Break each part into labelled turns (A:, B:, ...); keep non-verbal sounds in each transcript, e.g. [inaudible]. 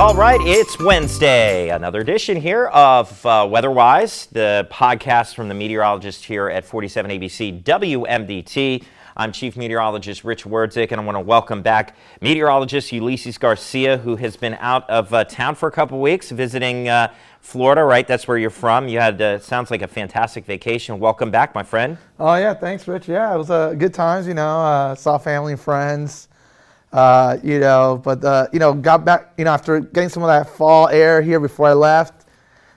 A: All right, it's Wednesday. Another edition here of uh, Weatherwise, the podcast from the meteorologist here at 47 ABC WMDT. I'm Chief Meteorologist Rich Werdzik, and I want to welcome back meteorologist Ulysses Garcia, who has been out of uh, town for a couple weeks visiting uh, Florida, right? That's where you're from. You had, uh, sounds like a fantastic vacation. Welcome back, my friend.
B: Oh, yeah, thanks, Rich. Yeah, it was uh, good times, you know, uh, saw family and friends. Uh, you know, but uh, you know, got back. You know, after getting some of that fall air here before I left,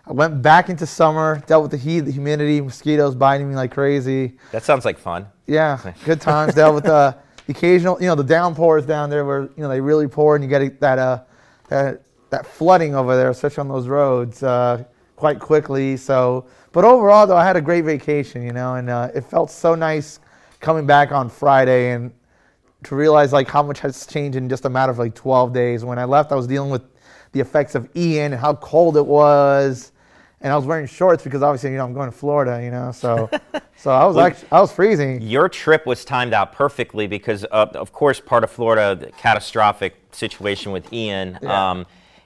B: I went back into summer. Dealt with the heat, the humidity, mosquitoes biting me like crazy.
A: That sounds like fun.
B: Yeah, [laughs] good times. dealt with uh, the occasional, you know, the downpours down there where you know they really pour and you get that uh, that that flooding over there, especially on those roads, uh, quite quickly. So, but overall, though, I had a great vacation. You know, and uh, it felt so nice coming back on Friday and to realize like how much has changed in just a matter of like 12 days. When I left, I was dealing with the effects of Ian and how cold it was, and I was wearing shorts because obviously you know I'm going to Florida, you know, so [laughs] so I was
A: Well,
B: actually I was freezing.
A: Your trip was timed out perfectly because, uh, of course, part of Florida, the catastrophic situation with Ian,
B: Yeah.
A: um,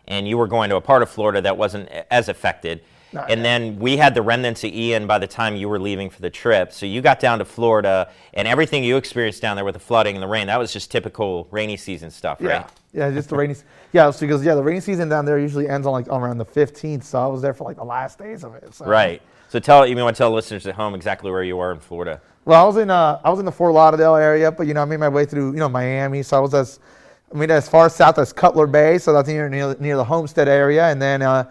A: and you were going to a part of Florida that wasn't as affected. And then we had the remnants of Ian by the time you were leaving for the trip. So you got down to Florida, and everything you experienced down there with the flooding and the rain, that was just typical rainy season stuff, right?
B: Yeah, yeah, just the rainy. Yeah, it's because yeah, the rainy season down there usually ends on like around the 15th, so I was there for like the last days of it. So.
A: Right. So tell you want to tell listeners at home exactly where you were in Florida.
B: Well, I was in uh, I was in the Fort Lauderdale area, but you know I made my way through you know Miami, so I was as I mean as far south as Cutler Bay, so that's near near, near the Homestead area, and then uh,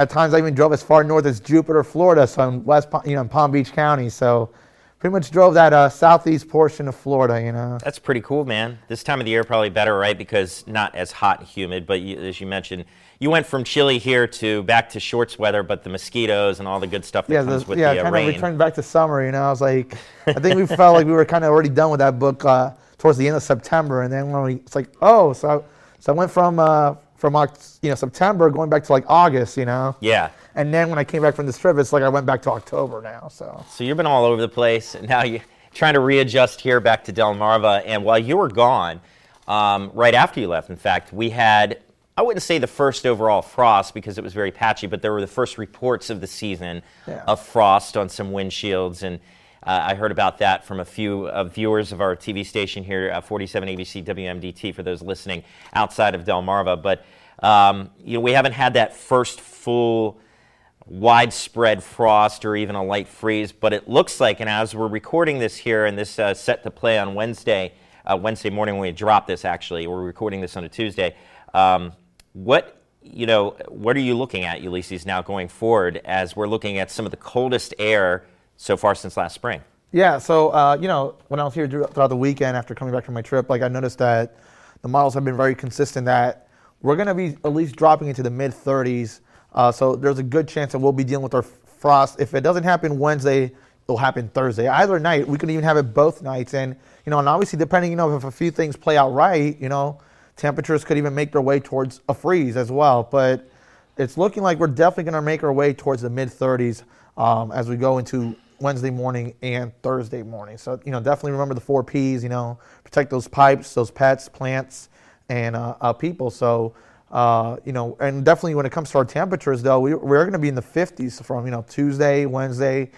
B: at times I even drove as far north as Jupiter, Florida, so in West Pa- you know in Palm Beach County, so pretty much drove that uh, southeast portion of Florida, you know.
A: That's pretty cool, man. This time of the year probably better, right? Because not as hot and humid, but you, as you mentioned, you went from chilly here to back to shorts weather, but the mosquitoes and all the good stuff that
B: Yeah,
A: comes
B: the,
A: with
B: yeah,
A: the uh,
B: kind
A: rain.
B: of returned back to summer. You know, I was like, I think we felt like we were kind of already done with that book uh, towards the end of September, and then when we, it's like, oh, so I, so I went from uh, from you know September going back to like August, you know,
A: yeah.
B: and then when I came back from this trip, it's like I went back to October now. So
A: So you've been all over the place, and now you're trying to readjust here back to Delmarva. And while you were gone, um, right after you left, in fact, we had, I wouldn't say the first overall frost because it was very patchy, but there were the first reports of the season
B: Yeah.
A: of frost on some windshields. And uh, I heard about that from a few uh, viewers of our TV station here, uh, 47 ABC WMDT, for those listening outside of Delmarva. But um, you know, we haven't had that first full widespread frost or even a light freeze, but it looks like, and as we're recording this here and this uh, set to play on Wednesday, uh, Wednesday morning when we drop this actually, we're recording this on a Tuesday. Um, what, you know, what are you looking at, Ulysses, now going forward as we're looking at some of the coldest air so far since last spring?
B: yeah, so uh, you know, when I was here throughout the weekend after coming back from my trip, like I noticed that the models have been very consistent that we're going to be at least dropping into the mid 30s. Uh, so there's a good chance that we'll be dealing with our frost. If it doesn't happen Wednesday, it'll happen Thursday. Either night, we could even have it both nights. And you know, and obviously depending, you know, if a few things play out right, you know, temperatures could even make their way towards a freeze as well. But it's looking like we're definitely going to make our way towards the mid 30s um, as we go into Wednesday morning and Thursday morning. So you know, definitely remember the four P's. You know, protect those pipes, those pets, plants, and uh, uh, people. So. Uh, you know, and definitely when it comes to our temperatures, though, we, we're going to be in the 50s from you know Tuesday, Wednesday,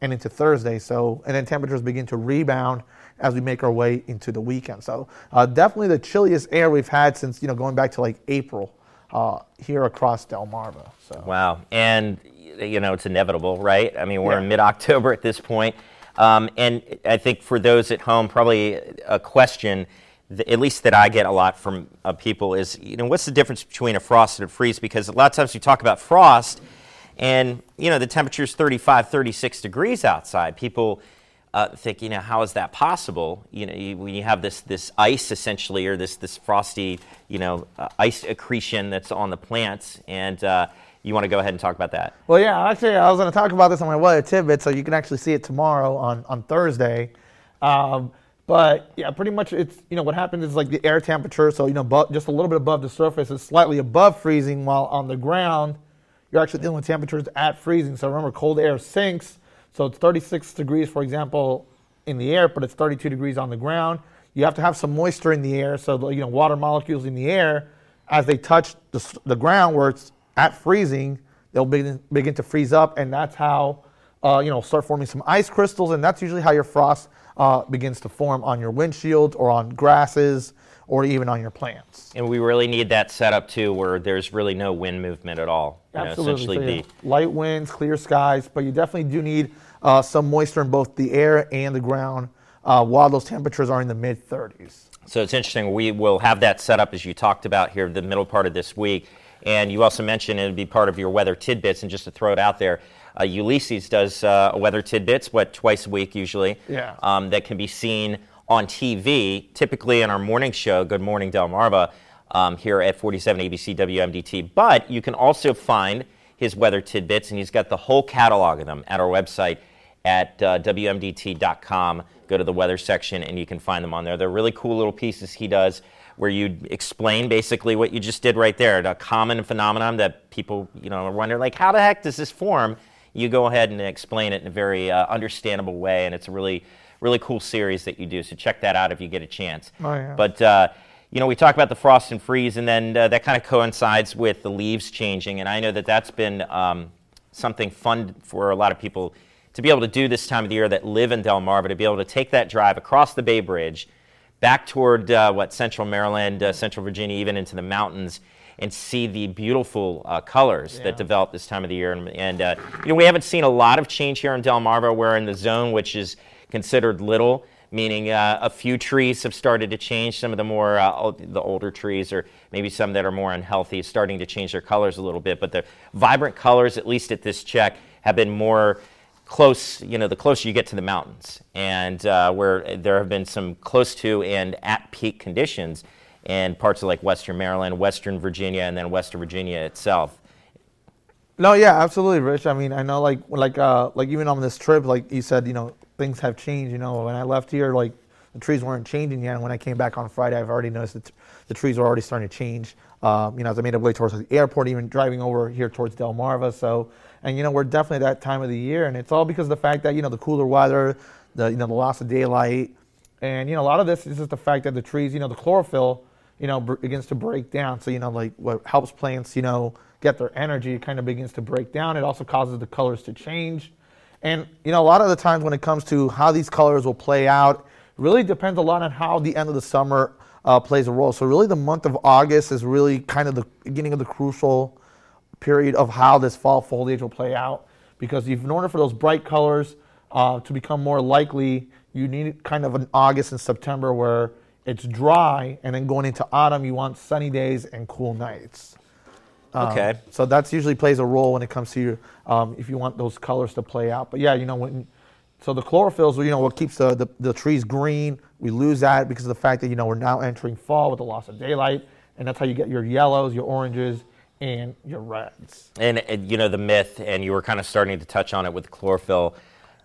B: and into Thursday. So, and then temperatures begin to rebound as we make our way into the weekend. So, uh, definitely the chilliest air we've had since you know going back to like April uh, here across Delmarva. So,
A: Wow. And, you know, it's inevitable, right? I mean, we're
B: Yeah.
A: in mid October at this point. Um, and I think for those at home, probably a question, th- at least that I get a lot from uh, people, is, you know, what's the difference between a frost and a freeze? Because a lot of times we talk about frost and, you know, the temperature is 35, 36 degrees outside. People uh, think, you know, how is that possible? You know, you, when you have this this ice essentially, or this this frosty, you know, uh, ice accretion that's on the plants, and uh, you want to go ahead and talk about that.
B: Well, yeah, actually, I was going to talk about this on my weather tidbit, so you can actually see it tomorrow on on Thursday. Um, but yeah, pretty much it's you know what happens is like the air temperature, so you know bu- just a little bit above the surface is slightly above freezing, while on the ground you're actually dealing with temperatures at freezing. So remember, cold air sinks, so it's 36 degrees, for example, in the air, but it's 32 degrees on the ground. You have to have some moisture in the air, so you know water molecules in the air as they touch the, the ground where it's at freezing, they'll begin, begin to freeze up, and that's how uh, you know start forming some ice crystals, and that's usually how your frost uh, begins to form on your windshield or on grasses or even on your plants.
A: And we really need that setup too, where there's really no wind movement at all. You
B: Absolutely. So, yeah, light winds, clear skies, but you definitely do need uh, some moisture in both the air and the ground uh, while those temperatures are in the mid 30s.
A: So it's interesting. We will have that set up as you talked about here, the middle part of this week. And you also mentioned it would be part of your weather tidbits. And just to throw it out there, uh, Ulysses does uh, a weather tidbits, what, twice a week usually,
B: Yeah.
A: um, that can be seen on TV, typically in our morning show, Good Morning Delmarva, um, here at 47 ABC WMDT. But you can also find his weather tidbits, and he's got the whole catalog of them at our website at uh, WMDT.com. Go to the weather section and you can find them on there. They're really cool little pieces he does where you explain basically what you just did right there, a common phenomenon that people you know wonder like how the heck does this form? You go ahead and explain it in a very uh, understandable way, and it's a really really cool series that you do. So check that out if you get a chance.
B: Oh, yeah.
A: But uh, you know, we talk about the frost and freeze, and then uh, that kind of coincides with the leaves changing. And I know that that's been um, something fun for a lot of people to be able to do this time of the year that live in del Delmarva, to be able to take that drive across the Bay Bridge, back toward uh, what Central Maryland, uh, Central Virginia, even into the mountains, and see the beautiful uh, colors
B: Yeah.
A: that develop this time of the year. And, and uh, you know, we haven't seen a lot of change here in Del Delmarva. We're in the zone which is considered little, meaning uh, a few trees have started to change. Some of the more uh, the older trees, or maybe some that are more unhealthy, starting to change their colors a little bit. But the vibrant colors, at least at this check, have been more close. You know, the closer you get to the mountains, and uh, where there have been some close to and at peak conditions in parts of like Western Maryland, Western Virginia, and then Western Virginia itself.
B: No, yeah, absolutely, Rich. I mean, I know, like, like, uh, like even on this trip, like you said, you know, things have changed. You know, when I left here, like, the trees weren't changing yet. And when I came back on Friday, I've already noticed that the trees were already starting to change. Um, you know, as I made my way towards the airport, even driving over here towards Delmarva. So, and you know, we're definitely at that time of the year, and it's all because of the fact that you know the cooler weather, the you know the loss of daylight, and you know a lot of this is just the fact that the trees, you know, the chlorophyll, you know, begins to break down. So you know, like what helps plants, you know, get their energy, kind of begins to break down. It also causes the colors to change, and you know, a lot of the times when it comes to how these colors will play out, really depends a lot on how the end of the summer uh, plays a role. So really, the month of August is really kind of the beginning of the crucial period of how this fall foliage will play out. Because in order for those bright colors uh, to become more likely, you need kind of an August and September where it's dry, and then going into autumn, you want sunny days and cool nights. Um,
A: Okay.
B: So that's usually plays a role when it comes to your, um, if you want those colors to play out. But yeah, you know when. So the chlorophylls, you know, what keeps the, the, the trees green. We lose that because of the fact that you know we're now entering fall with the loss of daylight, and that's how you get your yellows, your oranges, and your reds.
A: And, and, you know the myth, and you were kind of starting to touch on it with chlorophyll.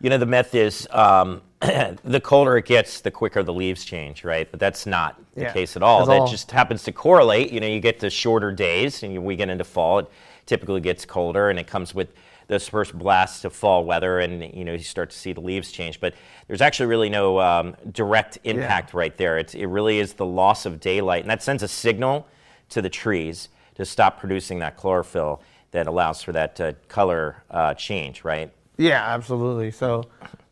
A: You know the myth is um, [clears throat] the colder it gets, the quicker the leaves change, right? But that's not the case at all.
B: That's
A: that
B: all-
A: just happens to correlate. You know, you get the shorter days, and you, we get into fall. It typically gets colder, and it comes with those first blasts of fall weather, and you know you start to see the leaves change. But there's actually really no um, direct impact right there. It's, it really is the loss of daylight, and that sends a signal to the trees to stop producing that chlorophyll that allows for that uh, color uh, change, right?
B: Yeah, absolutely. So,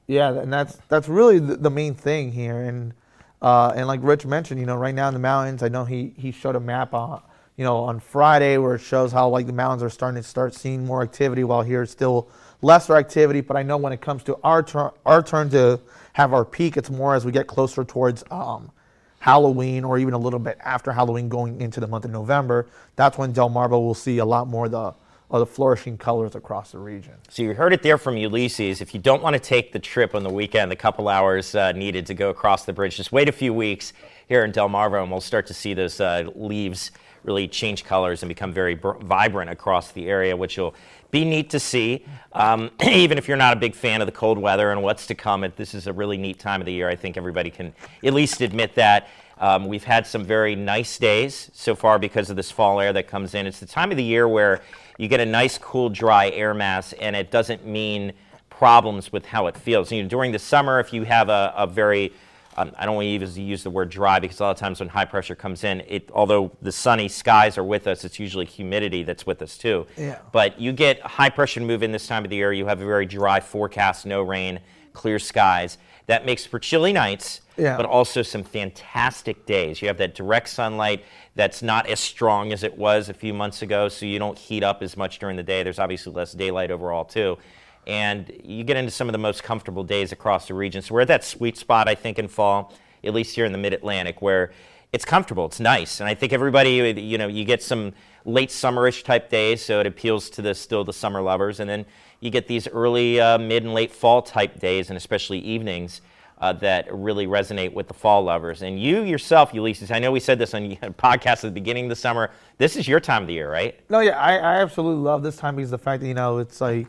B: yeah, and that's that's really the, the main thing here. And uh, and like Rich mentioned, you know, right now in the mountains, I know he he showed a map on you know on Friday where it shows how like the mountains are starting to start seeing more activity, while here it's still lesser activity. But I know when it comes to our turn our turn to have our peak, it's more as we get closer towards. Um, Halloween, or even a little bit after Halloween, going into the month of November, that's when Del Delmarva will see a lot more the of the flourishing colors across the region.
A: So you heard it there from Ulysses. If you don't want to take the trip on the weekend, the couple hours uh, needed to go across the bridge, just wait a few weeks here in Delmarva, and we'll start to see those uh, leaves really change colors and become very br- vibrant across the area, which will be neat to see. Um, [clears throat] even if you're not a big fan of the cold weather and what's to come, this is a really neat time of the year. I think everybody can at least admit that. Um, we've had some very nice days so far because of this fall air that comes in. It's the time of the year where you get a nice, cool, dry air mass, and it doesn't mean problems with how it feels. You know, during the summer, if you have a, a very um, I don't want to even use the word dry because a lot of times when high pressure comes in, it although the sunny skies are with us, it's usually humidity that's with us too.
B: Yeah.
A: But you get high pressure move in this time of the year. You have a very dry forecast, no rain, clear skies. That makes for chilly nights,
B: Yeah.
A: but also some fantastic days. You have that direct sunlight that's not as strong as it was a few months ago, so you don't heat up as much during the day. There's obviously less daylight overall too. And you get into some of the most comfortable days across the region. So we're at that sweet spot, I think, in fall, at least here in the Mid-Atlantic, where it's comfortable, it's nice, and I think everybody, you know, you get some late summerish type days, so it appeals to the still the summer lovers, and then you get these early, uh, mid, and late fall type days, and especially evenings. Uh, that really resonate with the fall lovers. And you yourself, Ulysses, I know we said this on [laughs] a podcast at the beginning of the summer. This is your time of the year, right?
B: No, yeah, I, I absolutely love this time because the fact that you know it's like,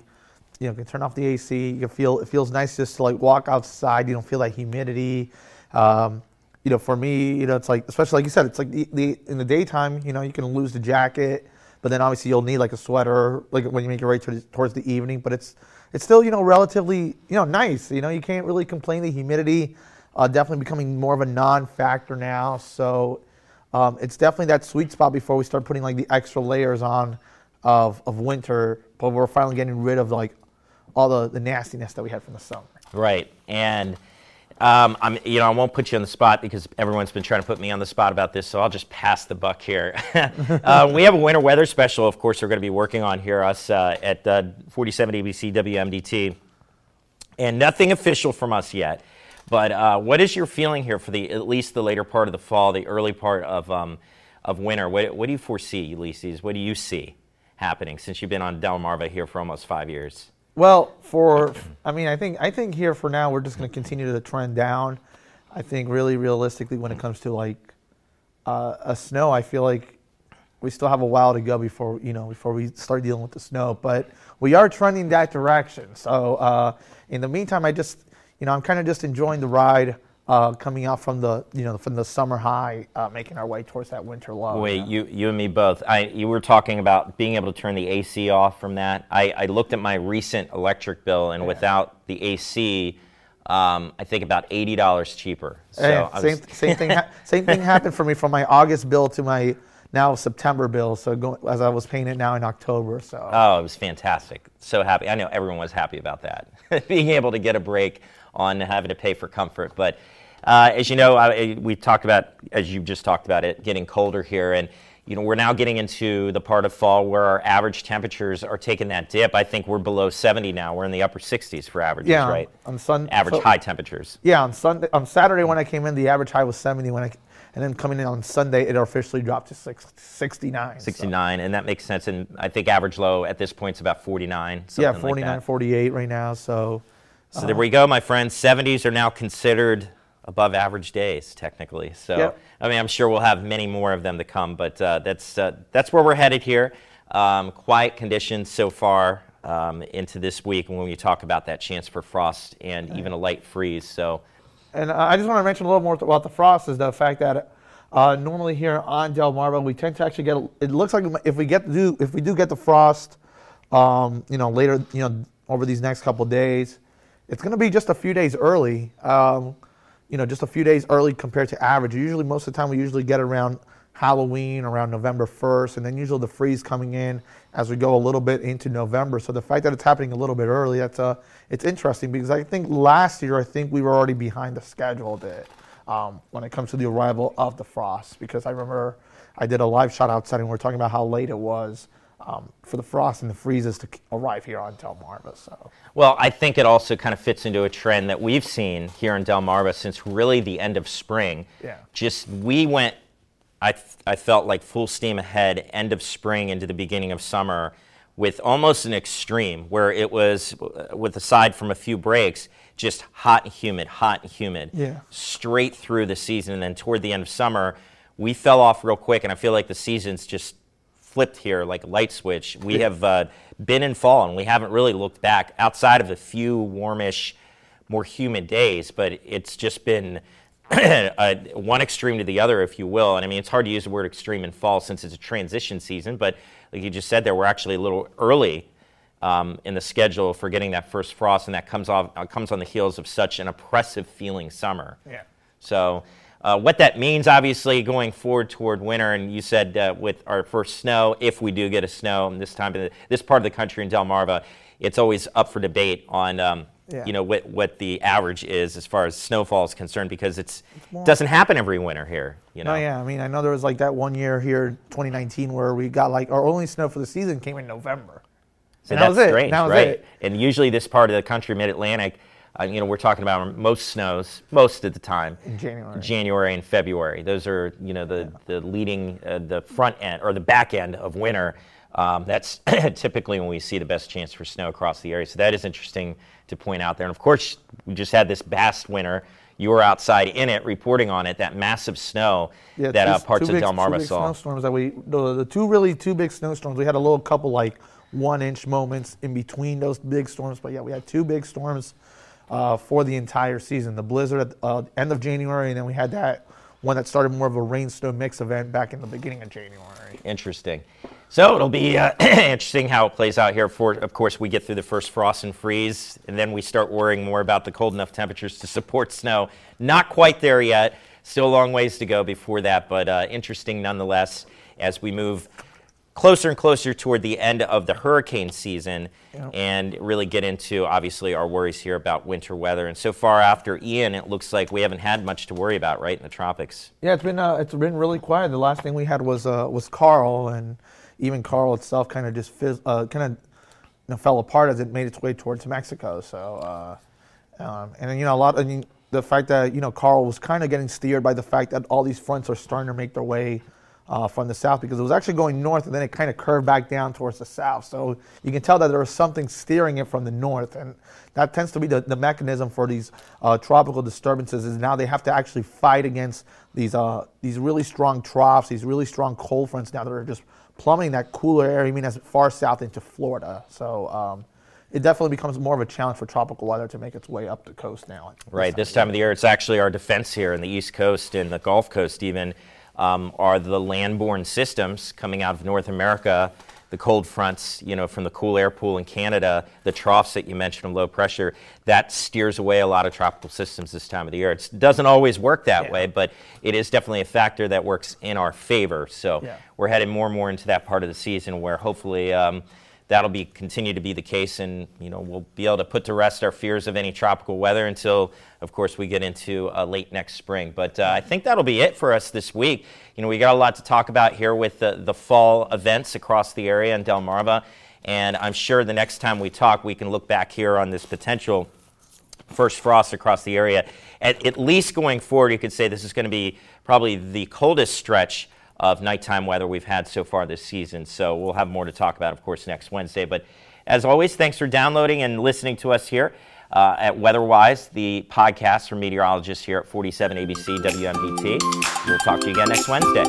B: you know, you can turn off the AC. You can feel it feels nice just to like walk outside. You don't feel that humidity. Um, you know, for me, you know, it's like especially like you said, it's like the, the in the daytime. You know, you can lose the jacket, but then obviously you'll need like a sweater, like when you make your way to, towards the evening. But it's it's still you know relatively you know nice. You know, you can't really complain. The humidity uh, definitely becoming more of a non-factor now. So um, it's definitely that sweet spot before we start putting like the extra layers on of, of winter, but we're finally getting rid of like all the, the nastiness that we had from the summer.
A: Right. And um, I'm, you know, I won't put you on the spot because everyone's been trying to put me on the spot about this, so I'll just pass the buck here. uh, [laughs] we have a winter weather special, of course, we're going to be working on here, us uh, at uh, 47 ABC WMDT. And nothing official from us yet. But uh, what is your feeling here for the at least the later part of the fall, the early part of, um, of winter? What, what do you foresee, Ulysses? What do you see happening since you've been on Delmarva here for almost five years?
B: Well, for I mean, I think I think here for now we're just going to continue to trend down. I think really realistically, when it comes to like uh, a snow, I feel like we still have a while to go before you know before we start dealing with the snow. But we are trending that direction. So uh, in the meantime, I just you know I'm kind of just enjoying the ride. Uh, coming out from the you know from the summer high, uh, making our way towards that winter low.
A: Wait, you, you and me both. I, you were talking about being able to turn the AC off from that. I, I looked at my recent electric bill, and
B: Yeah.
A: without the AC, um, I think about eighty dollars cheaper. So
B: Yeah, same,
A: was-
B: same thing. [laughs] Same thing happened for me from my August bill to my now September bill. So go, as I was paying it now in October. So
A: Oh, it was fantastic. So happy. I know everyone was happy about that. [laughs] Being able to get a break on having to pay for comfort. But uh, as you know, I, we talked about, as you just talked about it, getting colder here. And, you know, we're now getting into the part of fall where our average temperatures are taking that dip. I think we're below 70 now. We're in the upper 60s for averages,
B: yeah,
A: right?
B: on Sun
A: Average
B: so-
A: high temperatures.
B: Yeah, on Sunday, on Saturday when I came in, the average high was 70. When I and then coming in on Sunday, it officially dropped to six, 69. so-
A: 69, and that makes sense. And I think average low at this point is about 49. Something
B: yeah,
A: like
B: 49,
A: that.
B: 48 right now. So
A: So there we go, my friends. 70s are now considered above average days, technically. So
B: Yep.
A: I mean, I'm sure we'll have many more of them to come, but uh, that's uh, that's where we're headed here. Um, quiet conditions so far um, into this week, when we talk about that chance for frost and even a light freeze. So
B: And I just want to mention a little more about the frost is the fact that uh, normally here on Del Delmarva we tend to actually get. It looks like if we get do if we do get the frost, um, you know later you know over these next couple of days, it's going to be just a few days early. Um, you know, just a few days early compared to average. Usually, most of the time, we usually get around Halloween, around November 1st, and then usually the freeze coming in as we go a little bit into November. So the fact that it's happening a little bit early, that's uh, it's interesting because I think last year I think we were already behind the schedule bit um, when it comes to the arrival of the frost because I remember I did a live shot outside and we were talking about how late it was. Um, for the frost and the freezes to arrive here on Delmarva, so
A: Well, I think it also kind of fits into a trend that we've seen here in Delmarva since really the end of spring.
B: Yeah.
A: Just we went, I, I felt like full steam ahead, end of spring into the beginning of summer, with almost an extreme where it was, uh, with aside from a few breaks, just hot and humid, hot and humid,
B: Yeah.
A: straight through the season. And then toward the end of summer, we fell off real quick, and I feel like the season's just flipped here like a light switch. We have uh, been in fall and we haven't really looked back outside of a few warmish, more humid days, but it's just been [clears throat] uh, one extreme to the other, if you will. And I mean, it's hard to use the word extreme in fall since it's a transition season, but like you just said there, we're actually a little early. Um, in the schedule for getting that first frost, and that comes off uh, comes on the heels of such an oppressive feeling summer.
B: yeah.
A: So, uh, what that means, obviously, going forward toward winter, and you said uh, with our first snow, if we do get a snow this time, in this part of the country in Delmarva, it's always up for debate on, um,
B: Yeah.
A: you know, what, what the average is as far as snowfall is concerned, because it's, doesn't happen every winter here. You know,
B: No, yeah. I mean, I know there was like that one year here, 2019, where we got like our only snow for the season came in November.
A: So
B: And that was it.
A: strange,
B: That was
A: right?
B: it.
A: And usually, this part of the country, Mid-Atlantic, uh, you know, we're talking about most snows most of the time
B: In January.
A: January and February. Those are you know the the leading uh, the front end or the back end of winter. Um, that's [clears throat] typically when we see the best chance for snow across the area. So that is interesting to point out there. And of course, we just had this vast winter. You were outside in it, reporting on it. That massive snow yeah, that
B: two-
A: uh, parts of
B: big-
A: Delmarva
B: big
A: saw.
B: Snowstorms that we the, the two really two big snowstorms. We had a little couple like one inch moments in between those big storms, but yeah, we had two big storms uh, for the entire season. The blizzard at the uh, end of January, and then we had that one that started more of a rain snow mix event back in the beginning of January.
A: Interesting. So it'll be uh, [clears throat] interesting how it plays out here. For of course, we get through the first frost and freeze, and then we start worrying more about the cold enough temperatures to support [laughs] snow. Not quite there yet. Still a long ways to go before that, but uh, interesting nonetheless as we move closer and closer toward the end of the hurricane season and really get into obviously our worries here about winter weather. And so far after Ian, it looks like we haven't had much to worry about, right, in the tropics.
B: Yeah, it's been uh, it's been really quiet. The last thing we had was uh, was Karl, and even Karl itself kind of just fizz, uh, kind of you know, fell apart as it made its way towards Mexico. So, uh, um, and you know a lot. I mean, the fact that you know Karl was kind of getting steered by the fact that all these fronts are starting to make their way. Uh, from the south because it was actually going north and then it kind of curved back down towards the south. So you can tell that there was something steering it from the north, and that tends to be the, the mechanism for these uh, tropical disturbances. Is now they have to actually fight against these uh, these really strong troughs, these really strong cold fronts now that are just plummeting that cooler air, I mean, as far south into Florida. So um, it definitely becomes more of a challenge for tropical weather to make its way up the coast now.
A: Right. This time of the year, it's actually our defense here in the East Coast and the Gulf Coast, even, um, are the landborne systems coming out of North America, the cold fronts, you know, from the cool air pool in Canada, the troughs that you mentioned of low pressure, that steers away a lot of tropical systems this time of the year. It doesn't always work that
B: Yeah.
A: way, but it is definitely a factor that works in our favor. So
B: Yeah.
A: we're heading more and more into that part of the season where hopefully. Um, that'll be continue to be the case, and you know we'll be able to put to rest our fears of any tropical weather until, of course, we get into uh, late next spring. But uh, I think that'll be it for us this week. You know, we got a lot to talk about here with the, the fall events across the area in Delmarva, and I'm sure the next time we talk, we can look back here on this potential first frost across the area. At, at least going forward, you could say this is going to be probably the coldest stretch of nighttime weather we've had so far this season. So we'll have more to talk about, of course, next Wednesday. But as always, thanks for downloading and listening to us here uh, at Weatherwise, the podcast from meteorologists here at 47 ABC WMDT. We'll talk to you again next Wednesday.